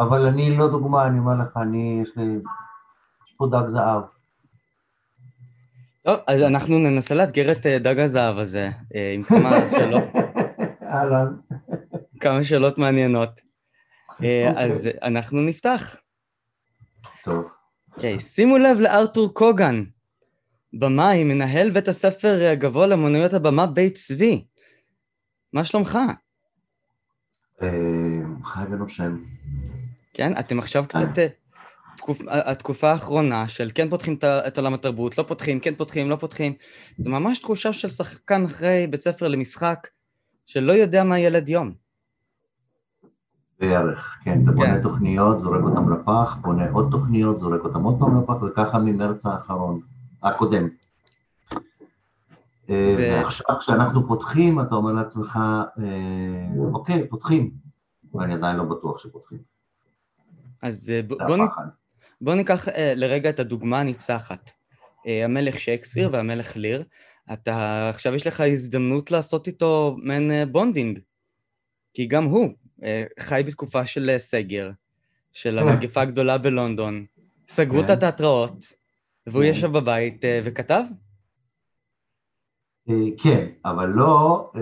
אבל אני לא דוגמה, אני אומר לך, אני, יש לי, יש פה דג זהב. טוב, אז אנחנו ננסה לאתגר את אה, דג הזהב הזה אה, עם כמה שאלות, אהלן. כמה שאלות מעניינות. אה, אוקיי. אז אנחנו נפתח. טוב. אוקיי, שימו לב לארתור קוגן, במאי, מנהל בית הספר הגבוה לאמנויות הבמה בית צבי. מה שלומך? חי ונושם. כן, אתם עכשיו קצת... אה, תקופ... התקופה האחרונה של כן פותחים את עולם התרבות, לא פותחים, כן פותחים, לא פותחים, זה ממש תחושה של שחקן אחרי בית ספר למשחק, שלא יודע מה ילד יום. בערך, כן, אתה בונה כן. תוכניות, זורק אותן לפח, בונה עוד תוכניות, זורק אותן עוד פעם לפח, וככה ממרץ האחרון, הקודם. אה, זה- ועכשיו כשאנחנו פותחים, אתה אומר לעצמך, אה, אוקיי, פותחים, ואני עדיין לא בטוח שפותחים. אז אה, בוא, נ... בוא ניקח אה, לרגע את הדוגמה הניצחת. אה, המלך שייקספיר והמלך ליר, אתה עכשיו יש לך הזדמנות לעשות איתו מעין bonding, כי גם הוא חי בתקופה של סגר, של המגפה הגדולה בלונדון, סגרו את כן. התיאטראות, והוא כן. ישב בבית וכתב? כן, אבל לא,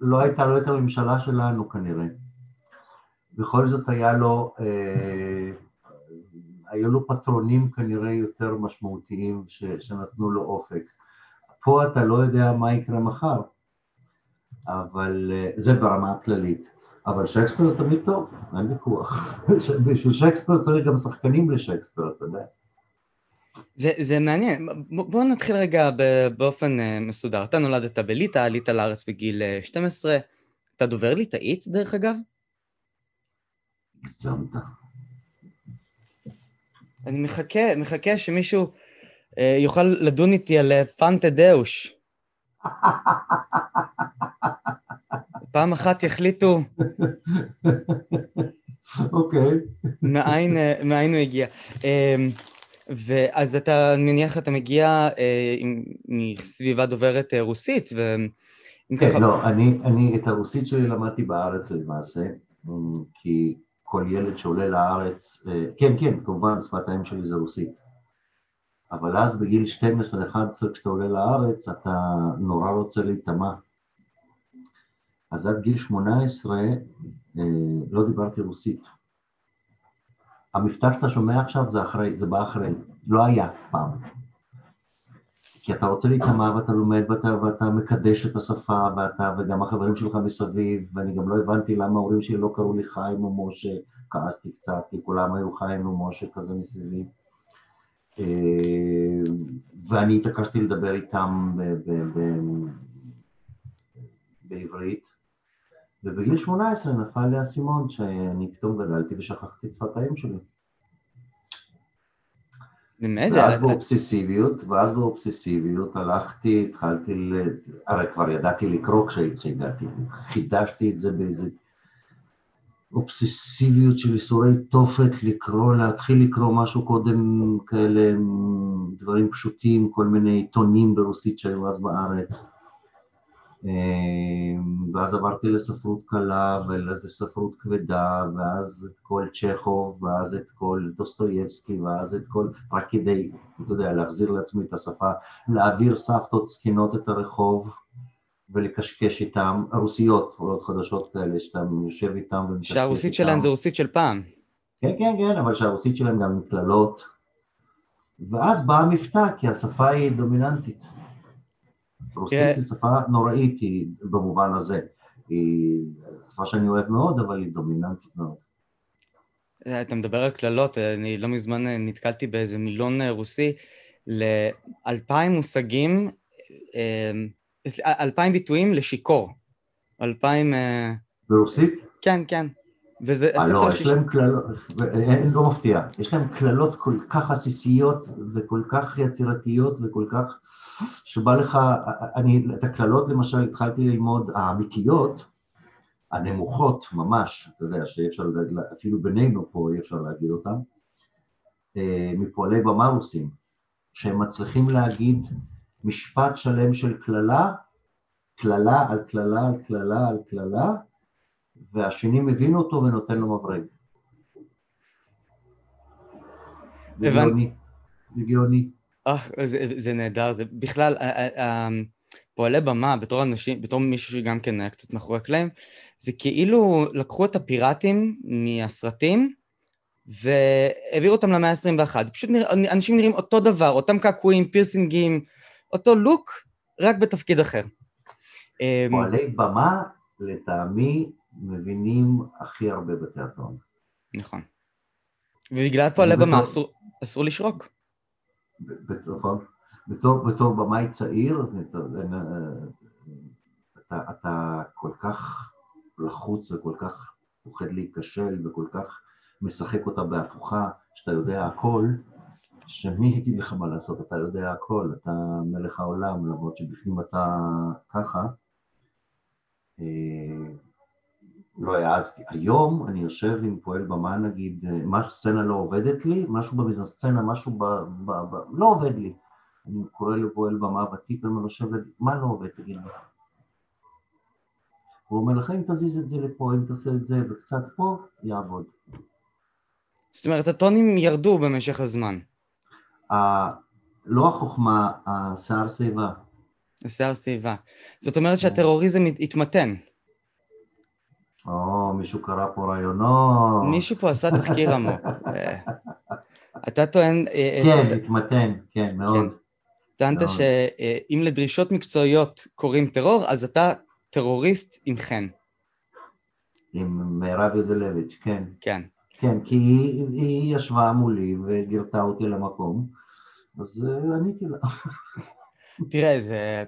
לא הייתה לו את הממשלה שלנו כנראה. בכל זאת היה לו, אה, היו לו פטרונים כנראה יותר משמעותיים ש, שנתנו לו אופק. פה אתה לא יודע מה יקרה מחר, אבל אה, זה ברמה הכללית. אבל שייקספיר זה תמיד טוב, אין ויכוח. בשביל שייקספיר צריך גם שחקנים לשייקספיר, אתה יודע. זה, זה מעניין, ב- בוא נתחיל רגע באופן אה, מסודר. אתה נולדת בליטא, עלית לארץ בגיל אה, 12, אתה דובר ליטאית דרך אגב? הגזמת. אני מחכה, מחכה שמישהו אה, יוכל לדון איתי על אה, פנטה דאוש. פעם אחת יחליטו אוקיי. מאין, אה, מאין הוא הגיע. אה, ואז אתה, אני מניח, אתה מגיע אה, עם, מסביבה דוברת אה, רוסית, ואם כן, ככה... לא, אני, אני את הרוסית שלי למדתי בארץ למעשה, אמ, כי כל ילד שעולה לארץ, אה, כן, כן, כמובן שפת האם שלי זה רוסית, אבל אז בגיל 12-11 כשאתה עולה לארץ אתה נורא רוצה להיטמע. אז עד גיל 18 אה, לא דיברתי רוסית. המבטא שאתה שומע עכשיו זה אחרי, זה בא אחרי, לא היה פעם. כי אתה רוצה להיטמע ואתה לומד ואתה, ואתה מקדש את השפה ואתה, וגם החברים שלך מסביב, ואני גם לא הבנתי למה ההורים שלי לא קראו לי חיים או משה, כעסתי קצת, כי כולם היו חיים או משה כזה מסביבי. אה, ואני התעקשתי לדבר איתם בעברית, ובגיל 18 נפל לי האסימון שאני פתאום גדלתי ושכחתי את שפת האם שלי. באמת, ואז באובססיביות, ואז באובססיביות הלכתי, התחלתי ל... הרי כבר ידעתי לקרוא כשהגעתי, חידשתי את זה באיזה אובססיביות של איסורי תופת, לקרוא, להתחיל לקרוא משהו קודם, כאלה דברים פשוטים, כל מיני עיתונים ברוסית שהיו אז בארץ. ואז עברתי לספרות קלה ולספרות כבדה, ואז את כל צ'כוב, ואז את כל דוסטויבסקי, ואז את כל, רק כדי, אתה יודע, להחזיר לעצמי את השפה, להעביר סבתות זקנות את הרחוב ולקשקש איתם, רוסיות, עולות חדשות כאלה, שאתה יושב איתם ומקשקש איתם. שהרוסית שלהם זה רוסית של פעם. כן, כן, כן, אבל שהרוסית שלהם גם עם קללות. ואז בא המבטא, כי השפה היא דומיננטית. רוסית תראה- היא שפה נוראית היא במובן הזה. היא שפה שאני אוהב מאוד, אבל היא דומיננטית מאוד. אה, אתה מדבר על קללות, אני לא מזמן אה, נתקלתי באיזה מילון אה, רוסי לאלפיים מושגים, אלפיים ביטויים לשיכור. אלפיים... ברוסית? כן, כן. וזה אה, לא, יש. להם קללות, אין- לא מפתיע, יש להם קללות כל כך עסיסיות וכל כך יצירתיות וכל כך, שבא לך, אני, את הקללות למשל התחלתי ללמוד, האמיתיות, הנמוכות ממש, אתה יודע, שאי אפשר, אפילו בינינו פה אי אפשר להגיד אותן, אה, מפועלי במה רוסים, שהם מצליחים להגיד משפט שלם של קללה, קללה על קללה על קללה על קללה, והשני מבין אותו ונותן לו מברג. הגיוני, הגיוני. אה, זה, זה נהדר, זה בכלל, פועלי במה, בתור אנשים, בתור מישהו שגם כן היה קצת מאחורי הקלעים, זה כאילו לקחו את הפיראטים מהסרטים והעבירו אותם למאה ה-21. פשוט נרא, אנשים נראים אותו דבר, אותם קעקועים, פירסינגים, אותו לוק, רק בתפקיד אחר. אמ, פועלי במה, לטעמי, מבינים הכי הרבה בתיאטרון. נכון. ובגלל פועלי במה אסור, אסור לשרוק. נכון. בתור, בתור במאי צעיר, אתה, אתה כל כך לחוץ וכל כך פוחד להיכשל וכל כך משחק אותה בהפוכה, שאתה יודע הכל, שמי יגיד לך מה לעשות, אתה יודע הכל, אתה מלך העולם, למרות שבפנים אתה ככה. לא העזתי. היום אני יושב עם פועל במה, נגיד, אה, מה סצנה לא עובדת לי, משהו במזסצנה, משהו ב... ב, ב לא עובד לי. אני קורא לפועל במה ותיק, אני לו, מה לא עובד, תגיד לי? הוא אומר לך, אם תזיז את זה לפה, אם תעשה את זה וקצת פה, יעבוד. זאת אומרת, הטונים ירדו במשך הזמן. לא החוכמה, השיער שיבה. השיער שיבה. זאת אומרת שהטרוריזם התמתן. או, מישהו קרא פה רעיונות. מישהו פה עשה תחקיר עמוק. אה, אתה טוען... אה, אה, כן, התמתן, כן, מאוד. כן. טענת שאם לדרישות מקצועיות קוראים טרור, אז אתה טרוריסט עם חן. עם מירב יודלביץ', כן. כן. כן, כי היא, היא ישבה מולי וגירתה אותי למקום, אז עניתי לה. תראה, זה...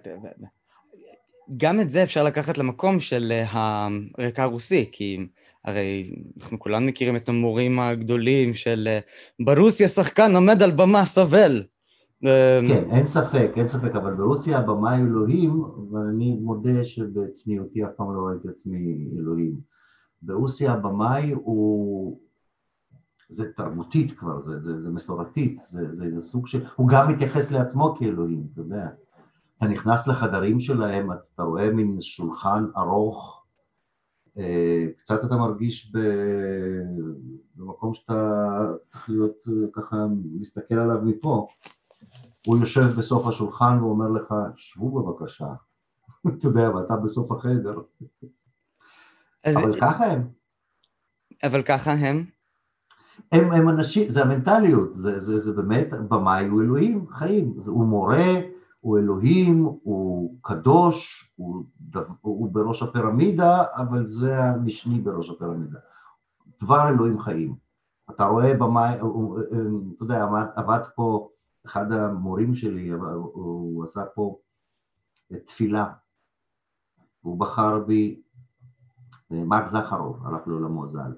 גם את זה אפשר לקחת למקום של אה, הרקע הרוסי, כי הרי אנחנו כולנו מכירים את המורים הגדולים של אה, ברוסיה שחקן עומד על במה סובל. כן, אין ספק, אין ספק, אבל ברוסיה הבמה היא אלוהים, ואני מודה שבצניעותי אף פעם לא ראיתי עצמי אלוהים. ברוסיה הבמאי הוא... זה תרבותית כבר, זה, זה, זה מסורתית, זה, זה, זה סוג של... הוא גם מתייחס לעצמו כאלוהים, אתה יודע. אתה נכנס לחדרים שלהם, אתה רואה מין שולחן ארוך, אה, קצת אתה מרגיש במקום שאתה צריך להיות אה, ככה, להסתכל עליו מפה. הוא יושב בסוף השולחן ואומר לך, שבו בבקשה. אתה יודע, ואתה בסוף החדר. אבל ככה הם. אבל ככה הם? הם, הם אנשים, זה המנטליות, זה, זה, זה באמת, במאי הוא אלוהים, חיים, הוא מורה, הוא אלוהים, הוא קדוש, הוא, הוא בראש הפירמידה, אבל זה המשני בראש הפירמידה. דבר אלוהים חיים. אתה רואה במאי, אתה יודע, עבד, עבד פה אחד המורים שלי, הוא עשה פה תפילה, הוא בחר בי, מרק זכרוב, הלך לעולמו ז"ל.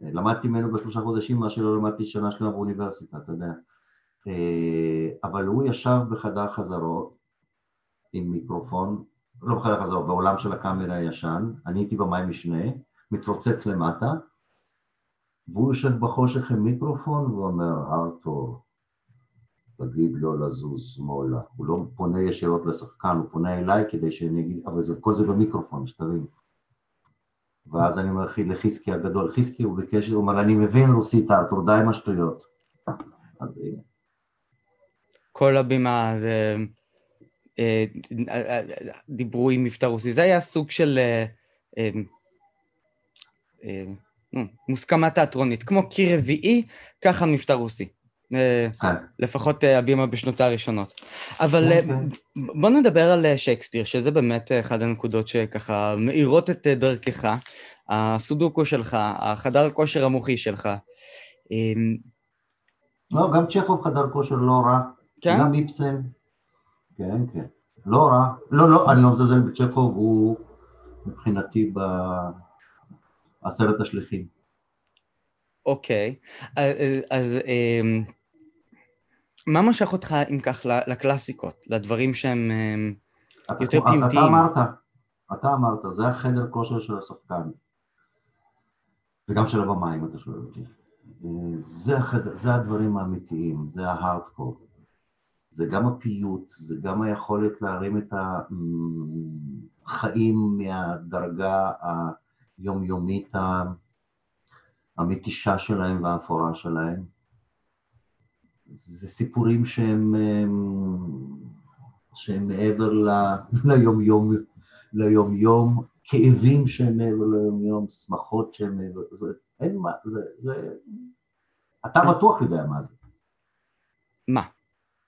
למדתי ממנו בשלושה חודשים, מה שלא למדתי שנה שלמה באוניברסיטה, אתה יודע. אבל הוא ישב בחדר חזרות עם מיקרופון, לא בחדר חזרות, בעולם של הקאמרה הישן, אני הייתי במים משנה, מתרוצץ למטה, והוא יושב בחושך עם מיקרופון ואומר, ארתור, תגיד לו לזוז שמאלה. הוא לא פונה ישירות לשחקן, הוא פונה אליי כדי שאני אגיד, אבל זה, כל זה במיקרופון, שתבין. ואז אני אומר לחזקי הגדול, חזקי הוא בקשר, הוא אומר, אני מבין רוסית, ארתור, די עם השטויות. כל הבימה זה... אה, דיברו עם מבטא רוסי, זה היה סוג של אה, אה, מוסכמה תיאטרונית, כמו קיר רביעי, ככה מבטא רוסי. כן. לפחות הבימה בשנותיה הראשונות. אבל אוקיי. בוא נדבר על שייקספיר, שזה באמת אחת הנקודות שככה מאירות את דרכך, הסודוקו שלך, החדר כושר המוחי שלך. לא, גם צ'כוב חדר כושר לא רע. כן? גם איפסן. כן, כן. לא רע. לא, לא, אני לא מזלזל בצ'כוב, הוא מבחינתי בעשרת השליחים. אוקיי, אז אמ, מה משך אותך, אם כך, לקלאסיקות, לדברים שהם אמ, יותר פיוטיים? אתה אמרת, אתה אמרת, זה החדר כושר של השחקן. וגם של הבמה, אם אתה שואל אותי. אה, זה. זה הדברים האמיתיים, זה ההארדקור. זה גם הפיוט, זה גם היכולת להרים את החיים מהדרגה היומיומית המתישה שלהם והאפורה שלהם. זה סיפורים שהם, שהם מעבר ל, ליומיום, ליומיום, כאבים שהם מעבר ליומיום, שמחות שהם מעבר, אין מה, זה, זה, אתה בטוח יודע מה זה. מה?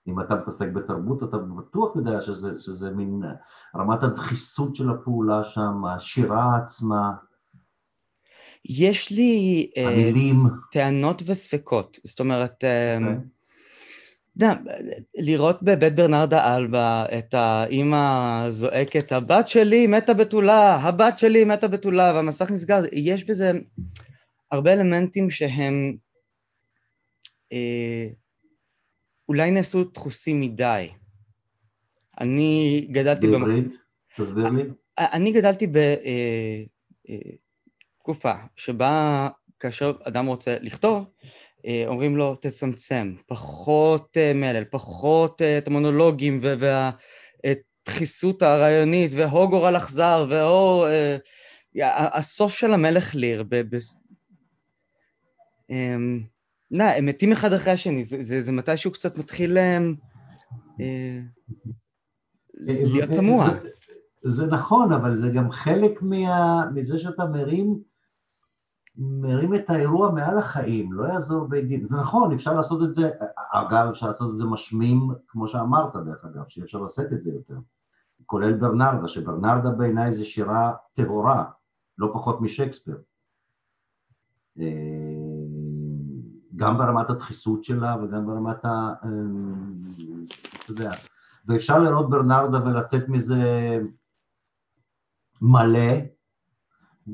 אם אתה מתעסק בתרבות, אתה בטוח יודע שזה, שזה מין רמת הדחיסות של הפעולה שם, השירה עצמה. יש לי אה, המילים. uh, טענות וספקות. זאת אומרת, okay. אוקיי. יודע, לראות בבית ברנרדה אלבה את האימא זועקת, הבת שלי מתה בתולה, הבת שלי מתה בתולה, והמסך נסגר, יש בזה הרבה אלמנטים שהם אה, אולי נעשו דחוסים מדי. אני גדלתי... בעברית? תסביר לי. אני גדלתי בתקופה אה, שבה כאשר אדם רוצה לכתוב, אה, אומרים לו תצמצם, פחות אה, מלל, פחות את המונולוגים והדחיסות הרעיונית והוא גורל אכזר והוא... הסוף של המלך ליר, אמ, לא, הם מתים אחד אחרי השני, זה, זה, זה מתישהו קצת מתחיל להם אה, להיות תמוה. זה, זה נכון, אבל זה גם חלק מה, מזה שאתה מרים, מרים את האירוע מעל החיים, לא יעזור בית דין. זה נכון, אפשר לעשות את זה, אגב, אפשר לעשות את זה משמים, כמו שאמרת דרך אגב, שאי אפשר לשאת את זה יותר. כולל ברנרדה, שברנרדה בעיניי זה שירה טהורה, לא פחות משקספיר. אה, גם ברמת הדחיסות שלה וגם ברמת ה... אמ, אתה יודע, ואפשר לראות ברנרדה ולצאת מזה מלא,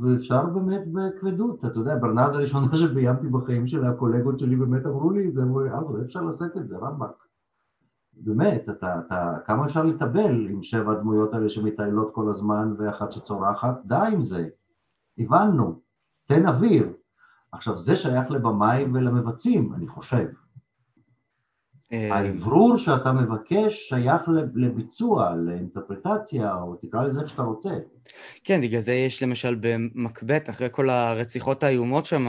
ואפשר באמת בכבדות, אתה יודע, ברנרדה הראשונה שביימתי בחיים שלה, הקולגות שלי באמת אמרו לי את זה, אמרו לי, אבא, אפשר לשאת את זה, רמב"ק. באמת, אתה, אתה, כמה אפשר לטבל עם שבע הדמויות האלה שמטיילות כל הזמן ואחת שצורחת? די עם זה, הבנו, תן אוויר. עכשיו, זה שייך לבמאי ולמבצעים, אני חושב. אה, האוורור שאתה מבקש שייך לביצוע, לאינטרפרטציה, או תקרא לזה איך שאתה רוצה. כן, בגלל זה יש למשל במקבט, אחרי כל הרציחות האיומות שם,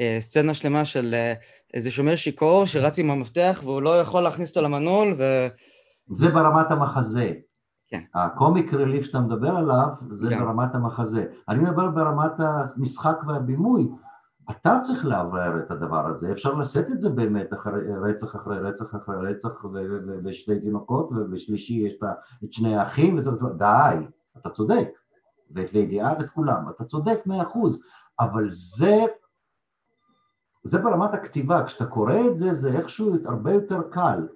אה, סצנה שלמה של אה, איזה שומר שיכור שרץ עם המפתח והוא לא יכול להכניס אותו למנעול ו... זה ברמת המחזה. כן. הקומיק רליף שאתה מדבר עליו, זה כן. ברמת המחזה. אני מדבר ברמת המשחק והבימוי. אתה צריך לאוורר את הדבר הזה, אפשר לשאת את זה באמת אחרי רצח אחרי רצח אחרי רצח ושני תינוקות ובשלישי יש את שני האחים וזה, די, אתה צודק, ואת לידיעה ואת כולם, אתה צודק מאה אחוז, אבל זה, זה ברמת הכתיבה, כשאתה קורא את זה זה איכשהו הרבה יותר קל,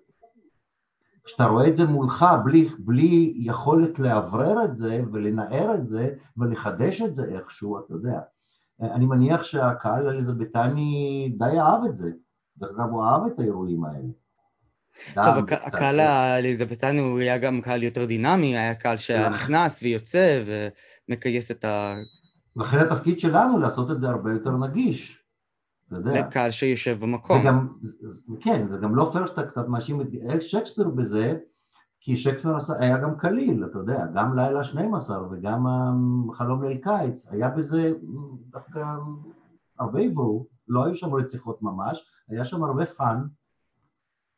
כשאתה רואה את זה מולך בלי, בלי יכולת לאוורר את זה ולנער את זה ולחדש את זה איכשהו, אתה יודע אני מניח שהקהל האליזבטני די אהב את זה. דרך אגב, הוא אהב את האירועים האלה. טוב, הקהל האליזבטני הוא היה גם קהל יותר דינמי, היה קהל שנכנס ויוצא ומכייס את ה... לכן התפקיד שלנו לעשות את זה הרבה יותר נגיש. אתה יודע. לקהל שיושב במקום. זה גם, כן, זה גם לא פייר שאתה קצת מאשים את שייקספיר בזה, כי שייקספיר היה גם קליל, אתה יודע, גם לילה 12 וגם חלום ליל קיץ, היה בזה דווקא הרבה עברו, לא היו שם רציחות ממש, היה שם הרבה fun.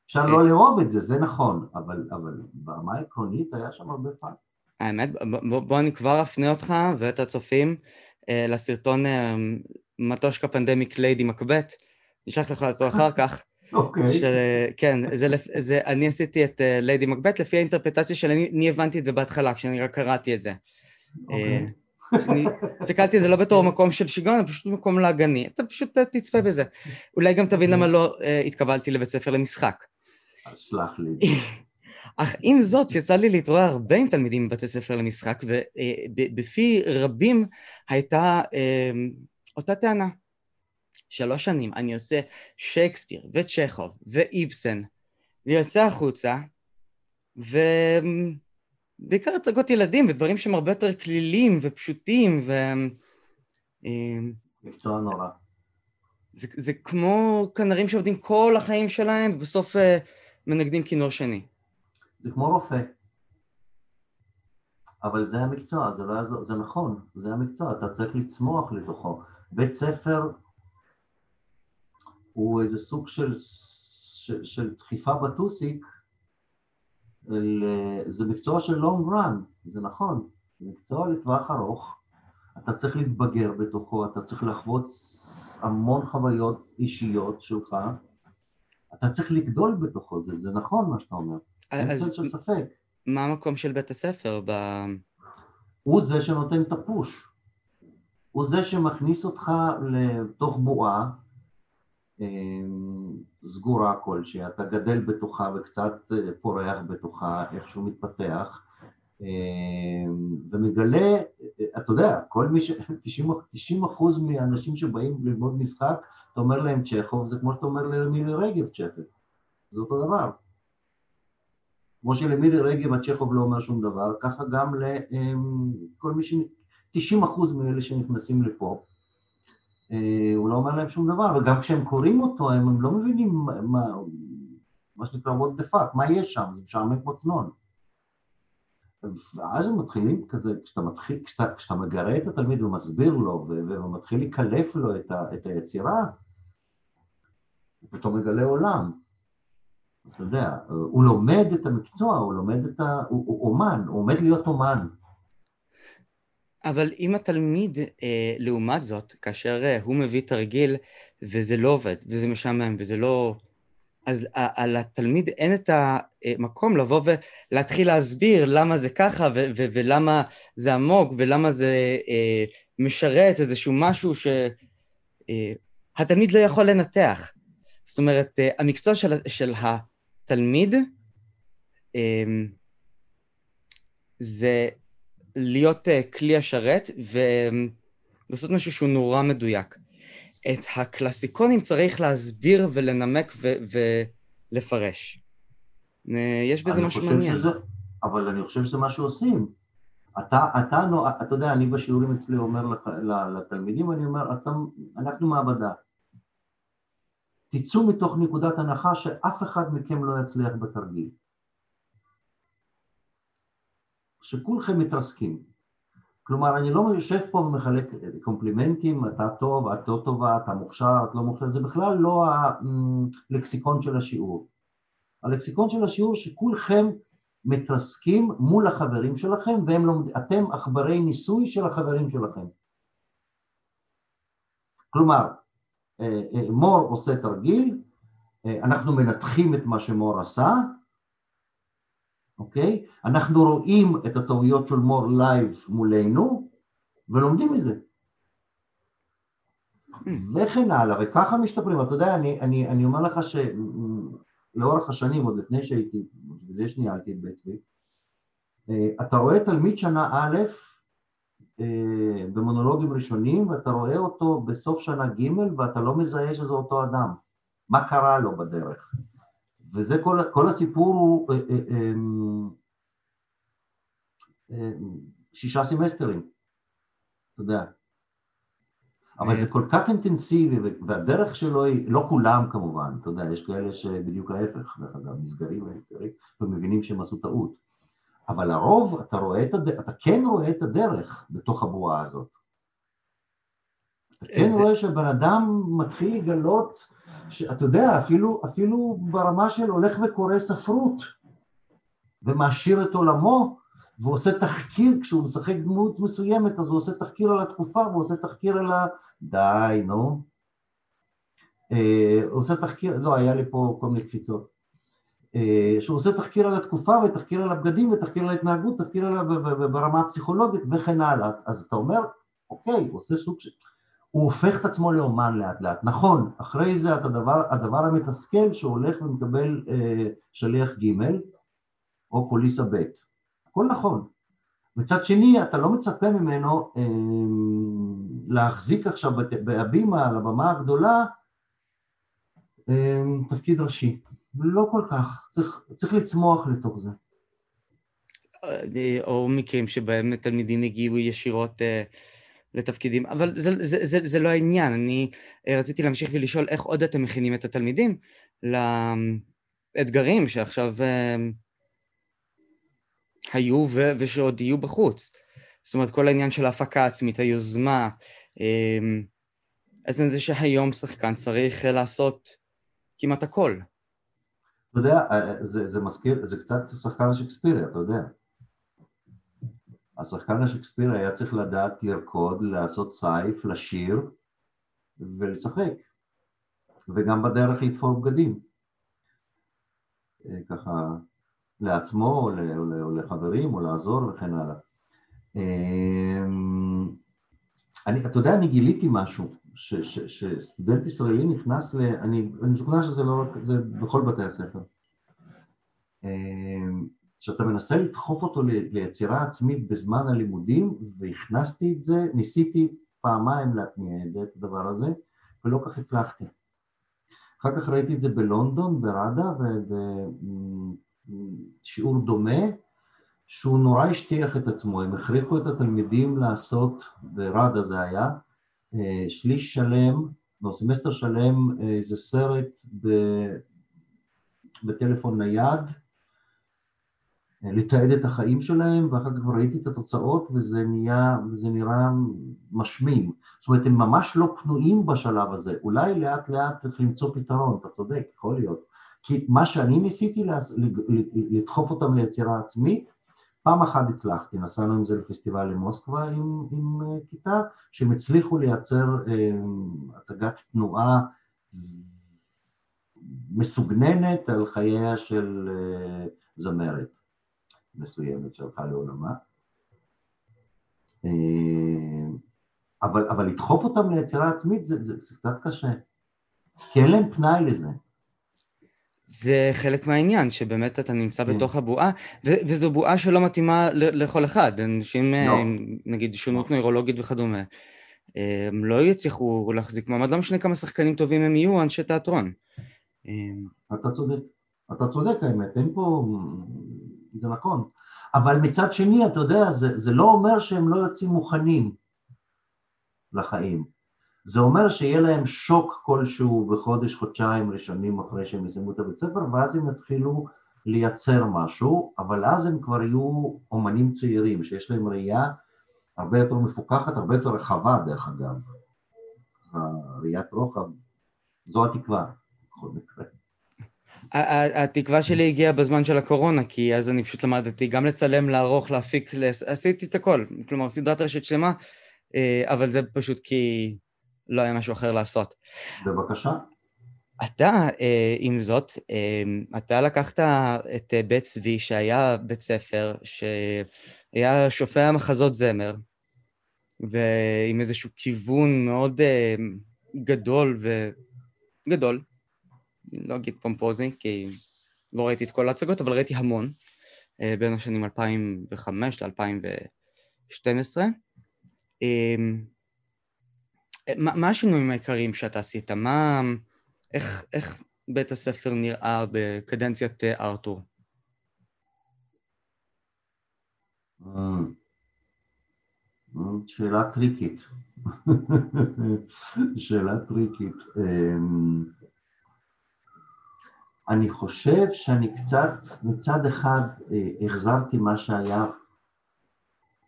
אפשר לא לאהוב את זה, זה נכון, אבל, אבל ברמה העקרונית היה שם הרבה fun. האמת, בוא, בוא אני כבר אפנה אותך ואת הצופים אה, לסרטון אה, מטושקה פנדמיק ליידי מקבט, נשלח לך אותו אחר כך. אוקיי. Okay. כן, זה, זה, אני עשיתי את ליידי uh, מקבט לפי האינטרפטציה שלי, אני הבנתי את זה בהתחלה, כשאני רק קראתי את זה. אוקיי. Okay. uh, הסתכלתי על זה לא בתור מקום של שיגעון, אלא פשוט מקום להגני. אתה פשוט תצפה בזה. אולי גם תבין למה לא uh, התקבלתי לבית ספר למשחק. שלח לי. אך עם זאת, יצא לי להתרועע הרבה עם תלמידים בבתי ספר למשחק, ובפי רבים הייתה אותה טענה. שלוש שנים אני עושה שייקספיר וצ'כוב ואיבסן ויוצא החוצה ובעיקר הצגות ילדים ודברים שהם הרבה יותר כלילים ופשוטים ו... אמ, מקצוע נורא. זה, זה כמו כנרים שעובדים כל החיים שלהם ובסוף uh, מנגדים כינור שני. זה כמו רופא. אבל זה המקצוע, זה לא יעזור, זה נכון, זה המקצוע, אתה צריך לצמוח לתוכו. בית ספר הוא איזה סוג של, של, של דחיפה בטוסיק, זה מקצוע של long run, זה נכון, זה מקצוע לטווח ארוך, אתה צריך להתבגר בתוכו, אתה צריך לחוות המון חוויות אישיות שלך, אתה צריך לגדול בתוכו, זה, זה נכון מה שאתה אומר, אין צד של ספק. מה המקום של בית הספר ב... הוא זה שנותן את הפוש. הוא זה שמכניס אותך לתוך בועה אה, סגורה כלשהי, אתה גדל בתוכה וקצת אה, פורח בתוכה, איכשהו מתפתח, אה, ומגלה, אתה יודע, כל מי ש... 90 אחוז מהאנשים שבאים ללמוד משחק, אתה אומר להם צ'כוב, זה כמו שאתה אומר למירי רגב צ'כוב, זה אותו דבר. כמו שלמירי רגב הצ'כוב לא אומר שום דבר, ככה גם לכל מי ש... 90 אחוז מאלה שנכנסים לפה, אה, הוא לא אומר להם שום דבר, וגם כשהם קוראים אותו הם לא מבינים מה, מה שנקרא what the fuck, מה יש שם, זה משעמם כמו צנון. ואז הם מתחילים כזה, כשאתה, מתחיל, כשאתה, כשאתה מגרה את התלמיד ומסביר לו ומתחיל לקלף לו את, ה, את היצירה, הוא פתאום מגלה עולם. אתה יודע, הוא לומד את המקצוע, הוא לומד את ה... הוא, הוא אומן, הוא עומד להיות אומן. אבל אם התלמיד, אה, לעומת זאת, כאשר אה, הוא מביא תרגיל וזה לא עובד, וזה משעמם, וזה לא... אז על התלמיד אין את המקום לבוא ולהתחיל להסביר למה זה ככה ו- ו- ולמה זה עמוק ולמה זה אה, משרת איזשהו משהו שהתלמיד אה, לא יכול לנתח. זאת אומרת, אה, המקצוע של, של התלמיד אה, זה להיות אה, כלי השרת ולעשות משהו שהוא נורא מדויק. את הקלאסיקונים צריך להסביר ולנמק ו- ולפרש. אה, יש בזה משהו מעניין. שזה, אבל אני חושב שזה מה שעושים. אתה, אתה, אתה יודע, אני בשיעורים אצלי אומר לך, לתלמידים, אני אומר, אתה, אנחנו מעבדה. תצאו מתוך נקודת הנחה שאף אחד מכם לא יצליח בתרגיל. שכולכם מתרסקים. כלומר, אני לא יושב פה ומחלק קומפלימנטים, אתה טוב, את לא טובה, אתה מוכשר, את לא מוכשר, זה בכלל לא הלקסיקון של השיעור. הלקסיקון של השיעור שכולכם מתרסקים מול החברים שלכם ואתם עכברי ניסוי של החברים שלכם. כלומר, אה, אה, מור עושה תרגיל, אה, אנחנו מנתחים את מה שמור עשה, אוקיי? אנחנו רואים את הטעויות של מור live מולנו ולומדים מזה. וכן הלאה, וככה משתפרים. אתה יודע, אני, אני, אני אומר לך שלאורך השנים, עוד לפני שהייתי, לפני שניהלתי את בית צבי, אה, אתה רואה תלמיד שנה א' אה, במונולוגים ראשונים, ואתה רואה אותו בסוף שנה ג' ואתה לא מזהה שזה אותו אדם. מה קרה לו בדרך? וזה כל, כל הסיפור הוא אה, אה, אה, שישה סמסטרים, אתה יודע. אבל זה כל כך אינטנסיבי, והדרך שלו היא, לא כולם כמובן, אתה יודע, יש כאלה שבדיוק ההפך, דרך אגב, נסגרים ונסגרים, ומבינים שהם עשו טעות. אבל לרוב אתה רואה את הדרך, אתה כן רואה את הדרך בתוך הבועה הזאת. אתה כן רואה שבן אדם מתחיל לגלות שאתה יודע, אפילו, אפילו ברמה של הולך וקורא ספרות ומעשיר את עולמו ועושה תחקיר, כשהוא משחק דמות מסוימת אז הוא עושה תחקיר על התקופה והוא עושה תחקיר על ה... די, נו. אה, עושה תחקיר, לא, היה לי פה כל מיני קפיצות. אה, שהוא עושה תחקיר על התקופה ותחקיר על הבגדים ותחקיר על ההתנהגות, תחקיר על ברמה הפסיכולוגית וכן הלאה. אז אתה אומר, אוקיי, הוא עושה סוג של... הוא הופך את עצמו לאומן לאט לאט. נכון, אחרי זה את הדבר, הדבר המתסכל שהוא הולך ומקבל אה, שליח ג' או פוליסה ב', הכל נכון. מצד שני, אתה לא מצפה ממנו אה, להחזיק עכשיו בהבימה, על הבמה הגדולה, אה, תפקיד ראשי. לא כל כך, צריך, צריך לצמוח לתוך זה. אה, או מקרים שבהם תלמידים הגיעו ישירות אה, לתפקידים, אבל זה, זה, זה, זה לא העניין, אני אה, רציתי להמשיך ולשאול איך עוד אתם מכינים את התלמידים לאתגרים שעכשיו היו ו- ושעוד יהיו בחוץ. זאת אומרת, כל העניין של ההפקה העצמית, היוזמה, עצם זה שהיום שחקן צריך לעשות כמעט הכל. אתה יודע, זה, זה מזכיר, זה קצת שחקן השקספירי, אתה יודע. השחקן השקספירי היה צריך לדעת לרקוד, לעשות סייף, לשיר ולשחק. וגם בדרך לתפור בגדים. אה, ככה לעצמו או, או לחברים או לעזור וכן הלאה. אמ, אני, אתה יודע, אני גיליתי משהו, ש, ש, שסטודנט ישראלי נכנס ל... אני, משוכנע שזה לא רק, זה בכל בתי הספר. שאתה מנסה לדחוף אותו ליצירה עצמית בזמן הלימודים, והכנסתי את זה, ניסיתי פעמיים להתניע את זה, את הדבר הזה, ולא כך הצלחתי. אחר כך ראיתי את זה בלונדון, בראדה, בשיעור דומה, שהוא נורא השטיח את עצמו, הם הכריחו את התלמידים לעשות, בראדה זה היה, אה, שליש שלם, לא, סמסטר שלם, אה, איזה סרט בטלפון נייד, לתעד את החיים שלהם, ואחר כך כבר ראיתי את התוצאות וזה נהיה, וזה נראה משמים. זאת אומרת, הם ממש לא פנויים בשלב הזה. אולי לאט לאט צריך למצוא פתרון, אתה צודק, יכול להיות. כי מה שאני ניסיתי לדחוף אותם ליצירה עצמית, פעם אחת הצלחתי, נסענו עם זה לפסטיבל למוסקבה עם, עם אה, כיתה, שהם הצליחו לייצר אה, הצגת תנועה מסוגננת על חייה של אה, זמרת. מסוימת שהלכה לעולמה. אה, אבל, אבל לדחוף אותם ליצירה עצמית זה, זה, זה קצת קשה, כי אין להם פנאי לזה. זה חלק מהעניין, שבאמת אתה נמצא כן. בתוך הבועה, ו- וזו בועה שלא מתאימה ל- לכל אחד. אנשים לא. עם נגיד שונות לא. נוירולוגית וכדומה, הם לא יצליחו להחזיק מעמד, לא משנה כמה שחקנים טובים הם יהיו, אנשי תיאטרון. אתה צודק, אתה צודק האמת, אין פה זה נכון. אבל מצד שני, אתה יודע, זה, זה לא אומר שהם לא יוצאים מוכנים לחיים. זה אומר שיהיה להם שוק כלשהו בחודש, חודשיים ראשונים אחרי שהם יסיימו את הבית ספר, ואז הם יתחילו לייצר משהו, אבל אז הם כבר יהיו אומנים צעירים, שיש להם ראייה הרבה יותר מפוקחת, הרבה יותר רחבה דרך אגב. ראיית רוחב, זו התקווה, בכל מקרה. התקווה שלי הגיעה בזמן של הקורונה, כי אז אני פשוט למדתי גם לצלם, לערוך, להפיק, עשיתי את הכל. כלומר, סדרת רשת שלמה, אה, אבל זה פשוט כי לא היה משהו אחר לעשות. בבקשה. אתה, אה, עם זאת, אה, אתה לקחת את בית צבי, שהיה בית ספר, שהיה שופע מחזות זמר, ועם איזשהו כיוון מאוד גדול וגדול, לא אגיד פומפוזי, כי לא ראיתי את כל ההצגות, אבל ראיתי המון, אה, בין השנים 2005 ל-2012. אמ, מה, מה השינויים העיקריים שאתה עשית? מה, איך, איך בית הספר נראה בקדנציית אה, ארתור? אה, שאלה טריקית. שאלה טריקית. אני חושב שאני קצת, מצד אחד אה, החזרתי מה שהיה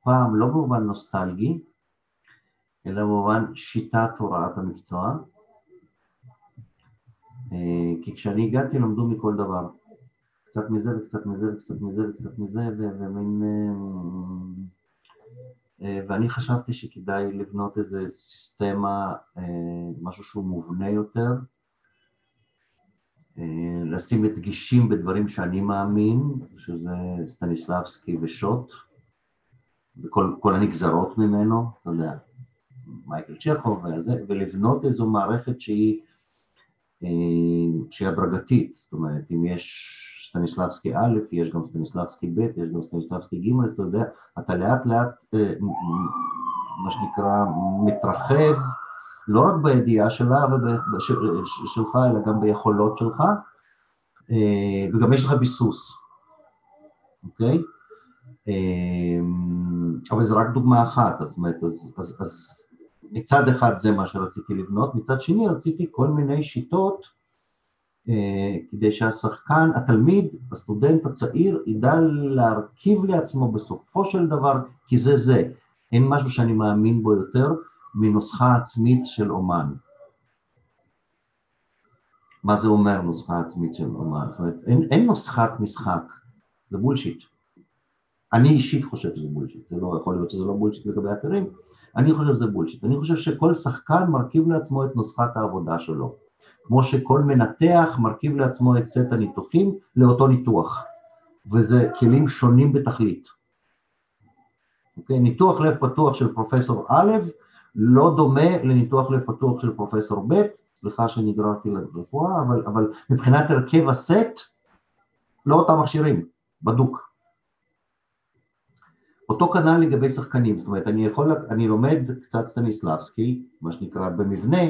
פעם, לא במובן נוסטלגי, אלא במובן שיטת הוראת המקצוע, אה, כי כשאני הגעתי למדו מכל דבר, קצת מזה וקצת מזה וקצת מזה וקצת מזה, ומין... אה, ואני חשבתי שכדאי לבנות איזה סיסטמה, משהו שהוא מובנה יותר, לשים דגישים בדברים שאני מאמין, שזה סטניסלבסקי ושות', וכל הנגזרות ממנו, אתה יודע, מייקל צ'כוב וזה, ולבנות איזו מערכת שהיא, אה, שהיא הדרגתית, זאת אומרת, אם יש סטניסלבסקי א', יש גם סטניסלבסקי ב', יש גם סטניסלבסקי ג', אתה יודע, אתה לאט לאט, אה, מה שנקרא, מתרחב, לא רק בידיעה שלה שלך, אלא גם ביכולות שלך, אה, וגם יש לך ביסוס, אוקיי? אה, אבל זו רק דוגמה אחת, אז, אז, אז, אז מצד אחד זה מה שרציתי לבנות, מצד שני רציתי כל מיני שיטות אה, כדי שהשחקן, התלמיד, הסטודנט הצעיר, ידע להרכיב לעצמו בסופו של דבר, כי זה זה. אין משהו שאני מאמין בו יותר מנוסחה עצמית של אומן. מה זה אומר נוסחה עצמית של אומן? זאת אומרת, אין, אין נוסחת משחק, זה בולשיט. אני אישית חושב שזה בולשיט, זה לא יכול להיות שזה לא בולשיט לגבי אחרים, אני חושב שזה בולשיט. אני חושב שכל שחקן מרכיב לעצמו את נוסחת העבודה שלו. כמו שכל מנתח מרכיב לעצמו את סט הניתוחים לאותו ניתוח, וזה כלים שונים בתכלית. אוקיי? ניתוח לב פתוח של פרופסור א' לא דומה לניתוח לב פתוח של פרופסור ב', סליחה שנגררתי לרפואה, אבל, אבל מבחינת הרכב הסט, לא אותם מכשירים, בדוק. אותו כנ"ל לגבי שחקנים, זאת אומרת, אני יכול, אני לומד קצת סטניסלבסקי, מה שנקרא במבנה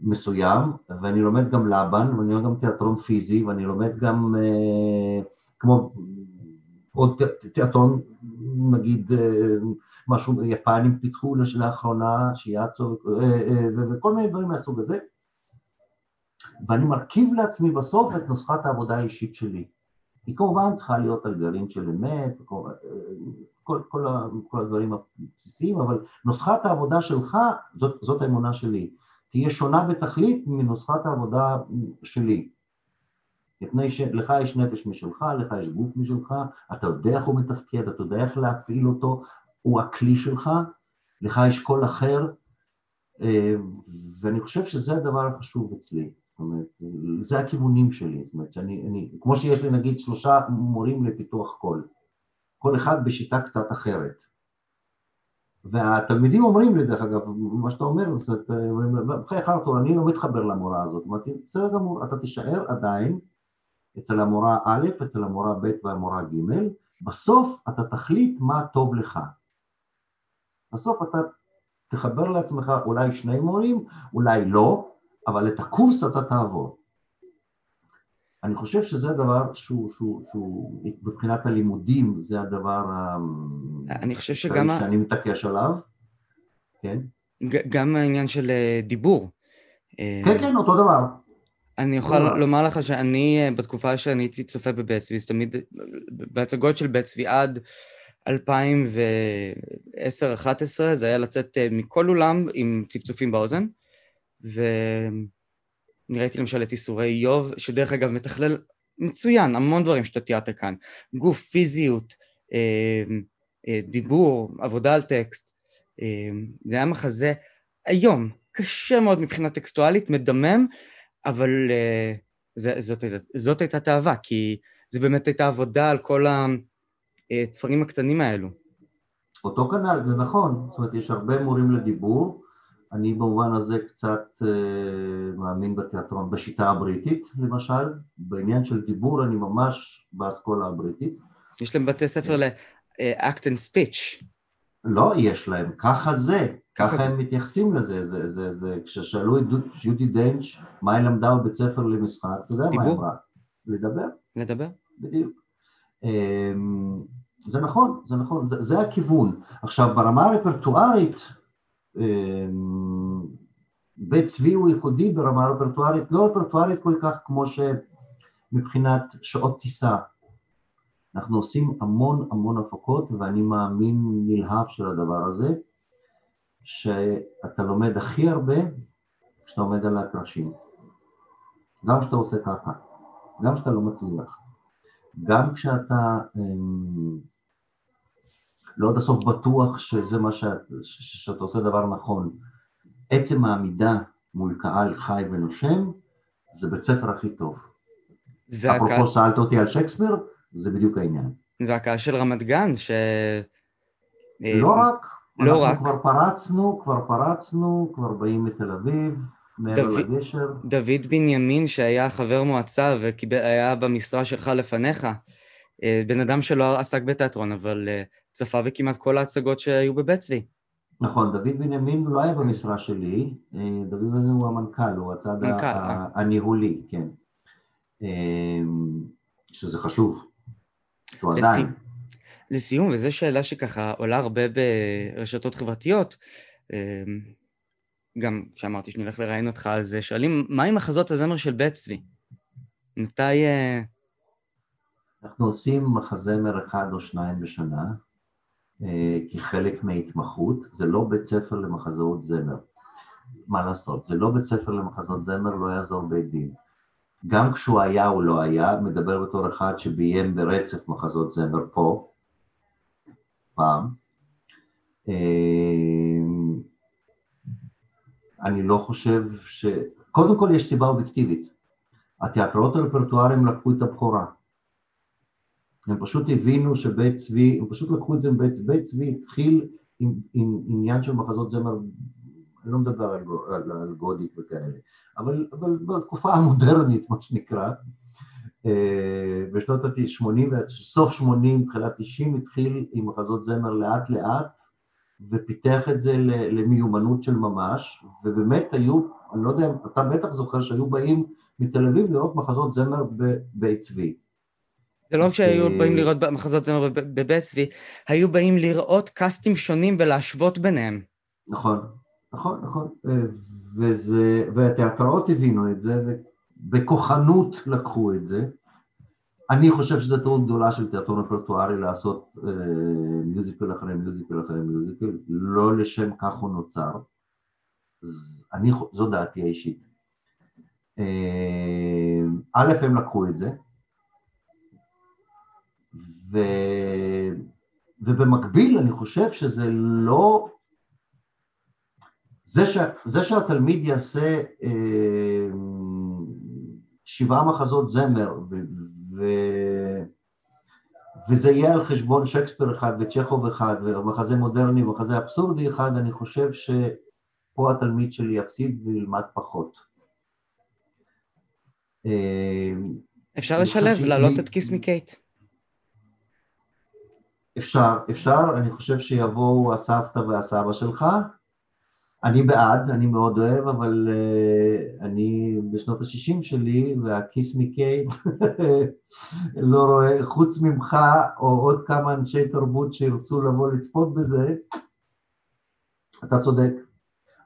מסוים, ואני לומד גם לבן, ואני לומד גם תיאטרון פיזי, ואני לומד גם אה, כמו עוד תיאטרון, נגיד אה, משהו יפנים פיתחו לאחרונה, שיאצו אה, אה, וכל מיני דברים מהסוג הזה, ואני מרכיב לעצמי בסוף את נוסחת העבודה האישית שלי. היא כמובן צריכה להיות על גרעין של אמת, כל, כל, כל, כל הדברים הבסיסיים, אבל נוסחת העבודה שלך, זאת, זאת האמונה שלי, תהיה שונה בתכלית מנוסחת העבודה שלי. מפני שלך יש נפש משלך, לך יש גוף משלך, אתה יודע איך הוא מתפקד, אתה יודע איך להפעיל אותו, הוא הכלי שלך, לך יש קול אחר, אה, ואני חושב שזה הדבר החשוב אצלי, זאת אומרת, זה הכיוונים שלי, זאת אומרת, שאני, אני, כמו שיש לי נגיד שלושה מורים לפיתוח קול, כל אחד בשיטה קצת אחרת. והתלמידים אומרים לי, דרך אגב, מה שאתה אומר, זאת אומרת, בחייך ארתור, אני לא מתחבר למורה הזאת, אמרתי, בסדר גמור, אתה תישאר עדיין אצל המורה א', אצל המורה ב' והמורה ג', בסוף אתה תחליט מה טוב לך. בסוף אתה תחבר לעצמך אולי שני מורים, אולי לא, אבל את הקורס אתה תעבור. אני חושב שזה הדבר שהוא, שהוא, שהוא מבחינת הלימודים, זה הדבר אני חושב שגם... שאני מתעקש עליו, כן? גם העניין של אה, דיבור. כן, כן, אותו דבר. אני יכול לומר לך שאני, אה, בתקופה שאני הייתי צופה בבית צבי, אז תמיד, בהצגות של בית צבי עד 2010-2011, זה היה לצאת אה, מכל אולם עם צפצופים באוזן, ואני ראיתי למשל את איסורי איוב, שדרך אגב מתכלל מצוין, המון דברים שאתה תיארת כאן, גוף, פיזיות, אה, דיבור, עבודה על טקסט, זה היה מחזה היום, קשה מאוד מבחינה טקסטואלית, מדמם, אבל uh, זה, זאת, זאת הייתה תאווה, כי זה באמת הייתה עבודה על כל התפרים הקטנים האלו. אותו כנ"ל, זה נכון, זאת אומרת יש הרבה מורים לדיבור, אני במובן הזה קצת uh, מאמין בתיאטרון, בשיטה הבריטית למשל, בעניין של דיבור אני ממש באסכולה הבריטית. יש להם בתי ספר ל-act and speech. לא, יש להם, ככה זה, ככה הם מתייחסים לזה, זה, זה, זה, כששאלו את ג'ודי דנץ' מה היא למדה בבית ספר למשחק, אתה יודע מה היא אמרה? לדבר. לדבר. בדיוק. אמ, זה נכון, זה נכון, זה, זה הכיוון. עכשיו, ברמה הרפרטוארית, אמ, בית צבי הוא ייחודי ברמה הרפרטוארית, לא רפרטוארית כל כך כמו שמבחינת שעות טיסה. אנחנו עושים המון המון הפקות ואני מאמין נלהב של הדבר הזה, שאתה לומד הכי הרבה כשאתה עומד על הקרשים. גם כשאתה עושה ככה, גם כשאתה לא מצליח, גם כשאתה אמ, לא עד הסוף בטוח שזה מה שאת, שאתה עושה דבר נכון. עצם העמידה מול קהל חי ונושם, זה בית ספר הכי טוב. אפרופו שאלת אותי על שייקספיר, זה בדיוק העניין. והקהל של רמת גן, ש... לא רק, לא רק. כבר פרצנו, כבר פרצנו, כבר באים מתל אביב, מעבר לגשר. דוד בנימין, שהיה חבר מועצה והיה במשרה שלך לפניך, אה, בן אדם שלא עסק בתיאטרון, אבל אה, צפה בכמעט כל ההצגות שהיו בבית צבי. נכון, דוד בנימין לא היה במשרה שלי, אה, דוד בנימין הוא המנכ"ל, הוא הצד הניהולי, כן. שזה חשוב. שהוא עדיין. לסיום, וזו שאלה שככה עולה הרבה ברשתות חברתיות, אמ, גם כשאמרתי שאני הולך לראיין אותך, אז שואלים, מה עם מחזות הזמר של בית צבי? מתי... אה, אנחנו עושים מחזמר אחד או שניים בשנה, אה, כחלק מההתמחות, זה לא בית ספר למחזאות זמר. מה לעשות, זה לא בית ספר למחזות זמר, לא יעזור בית דין. גם כשהוא היה או לא היה, מדבר בתור אחד שביים ברצף מחזות זמר פה, פעם. אה, אני לא חושב ש... קודם כל יש סיבה אובייקטיבית. התיאטראות הרפרטואריים לקחו את הבכורה. הם פשוט הבינו שבית צבי, הם פשוט לקחו את זה מבית בית צבי, התחיל עם, עם עניין של מחזות זמר, אני לא מדבר על, על, על גודיק וכאלה, אבל, אבל בתקופה המודרנית, מה שנקרא, בשנות ה-80, סוף 80, תחילת 90, התחיל עם מחזות זמר לאט לאט, ופיתח את זה למיומנות של ממש, ובאמת היו, אני לא יודע, אתה בטח זוכר שהיו באים מתל אביב לראות מחזות זמר בבית צבי. זה לא רק שהיו אה, באים לראות מחזות זמר בבית צבי, היו באים לראות קאסטים שונים ולהשוות ביניהם. נכון, נכון, נכון. אה, וזה, והתיאטראות הבינו את זה, ובכוחנות לקחו את זה. אני חושב שזו טעות גדולה של תיאטרון רפרטוארי לעשות אה, מיוזיקל אחרי מיוזיקל אחרי מיוזיקל, לא לשם כך הוא נוצר. אני, זו דעתי האישית. אה, א', הם לקחו את זה, ו... ובמקביל אני חושב שזה לא... זה, ש... זה שהתלמיד יעשה אה, שבעה מחזות זמר ו... ו... וזה יהיה על חשבון שייקספיר אחד וצ'כוב אחד ומחזה מודרני ומחזה אבסורדי אחד, אני חושב שפה התלמיד שלי יפסיד וילמד פחות. אה, אפשר לשלב, להעלות את כיס מקייט. אפשר, אפשר, אני חושב שיבואו הסבתא והסבא שלך. אני בעד, אני מאוד אוהב, אבל uh, אני בשנות ה-60 שלי, והכיס מקייט, לא רואה, חוץ ממך או עוד כמה אנשי תרבות שירצו לבוא לצפות בזה, אתה צודק.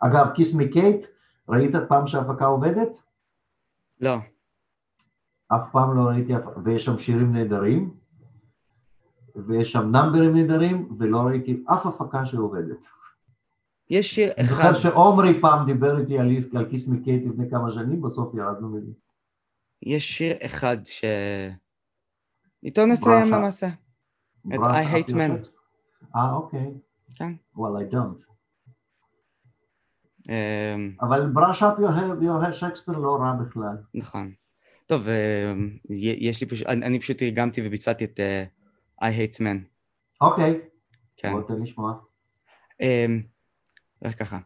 אגב, כיס מקייט, ראית פעם שההפקה עובדת? לא. אף פעם לא ראיתי, ויש שם שירים נהדרים. ויש שם נאמברים נהדרים, ולא ראיתי אף הפקה שעובדת. יש שיר אחד... זוכר שעומרי פעם דיבר איתי על, על כיס מקייט לפני כמה שנים, בסוף ירדנו מזה. יש שיר אחד ש... איתו נסיים למעשה. את I hate men. אה, אוקיי. כן. Well, I don't. אמ, אבל בראש אפ יוהר שייקספיר לא רע בכלל. נכון. טוב, אמ, יש לי פשוט, אני פשוט תרגמתי וביצעתי את אה, I hate men. אוקיי. כן. בוא תן לשמוע. רק ככה.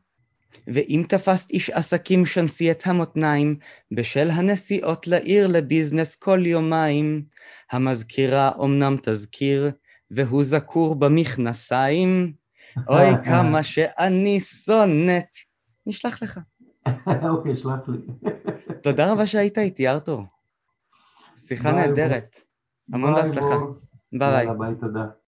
ואם תפסת איש עסקים שנסי את המותניים, בשל הנסיעות לעיר לביזנס כל יומיים, המזכירה אמנם תזכיר, והוא זכור במכנסיים, אוי כמה שאני שונאת. נשלח לך. אוקיי, שלח לי. תודה רבה שהיית איתי, ארתור. שיחה נהדרת. המון בהצלחה. ביי. ביי, תודה.